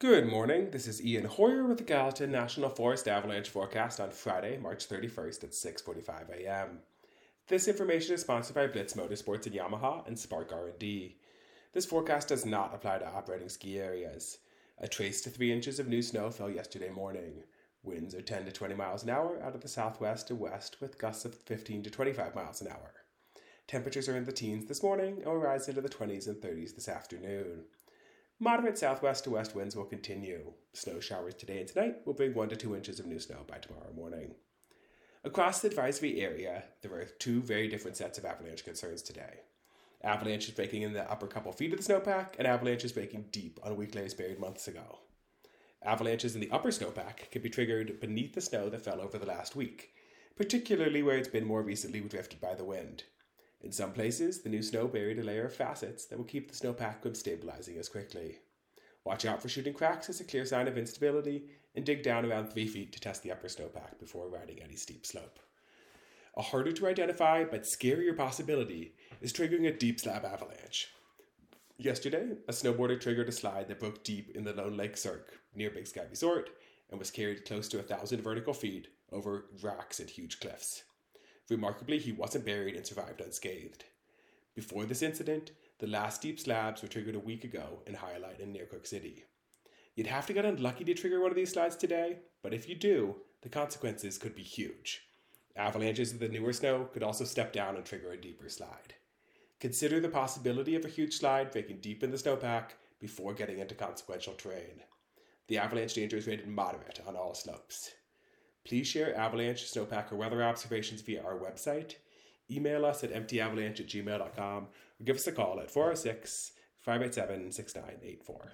Good morning. This is Ian Hoyer with the Gallatin National Forest Avalanche forecast on Friday, March 31st at 6:45 a.m. This information is sponsored by Blitz Motorsports and Yamaha and Spark R&D. This forecast does not apply to operating ski areas. A trace to 3 inches of new snow fell yesterday morning. Winds are 10 to 20 miles an hour out of the southwest to west with gusts of 15 to 25 miles an hour. Temperatures are in the teens this morning and will rise into the 20s and 30s this afternoon. Moderate southwest to west winds will continue. Snow showers today and tonight will bring 1 to 2 inches of new snow by tomorrow morning. Across the advisory area, there are two very different sets of avalanche concerns today. Avalanches breaking in the upper couple feet of the snowpack, and avalanches breaking deep on weak layers buried months ago. Avalanches in the upper snowpack can be triggered beneath the snow that fell over the last week, particularly where it's been more recently drifted by the wind. In some places, the new snow buried a layer of facets that will keep the snowpack from stabilizing as quickly. Watch out for shooting cracks as a clear sign of instability, and dig down around 3 feet to test the upper snowpack before riding any steep slope. A harder to identify but scarier possibility is triggering a deep slab avalanche. Yesterday, a snowboarder triggered a slide that broke deep in the Lone Lake Cirque near Big Sky Resort and was carried close to a thousand vertical feet over rocks and huge cliffs. Remarkably, he wasn't buried and survived unscathed. Before this incident, the last deep slabs were triggered a week ago in Hyalite and near Cooke City. You'd have to get unlucky to trigger one of these slides today, but if you do, the consequences could be huge. Avalanches of the newer snow could also step down and trigger a deeper slide. Consider the possibility of a huge slide breaking deep in the snowpack before getting into consequential terrain. The avalanche danger is rated moderate on all slopes. Please share avalanche, snowpack, or weather observations via our website. Email us at mtavalanche at gmail.com or give us a call at 406 587 6984.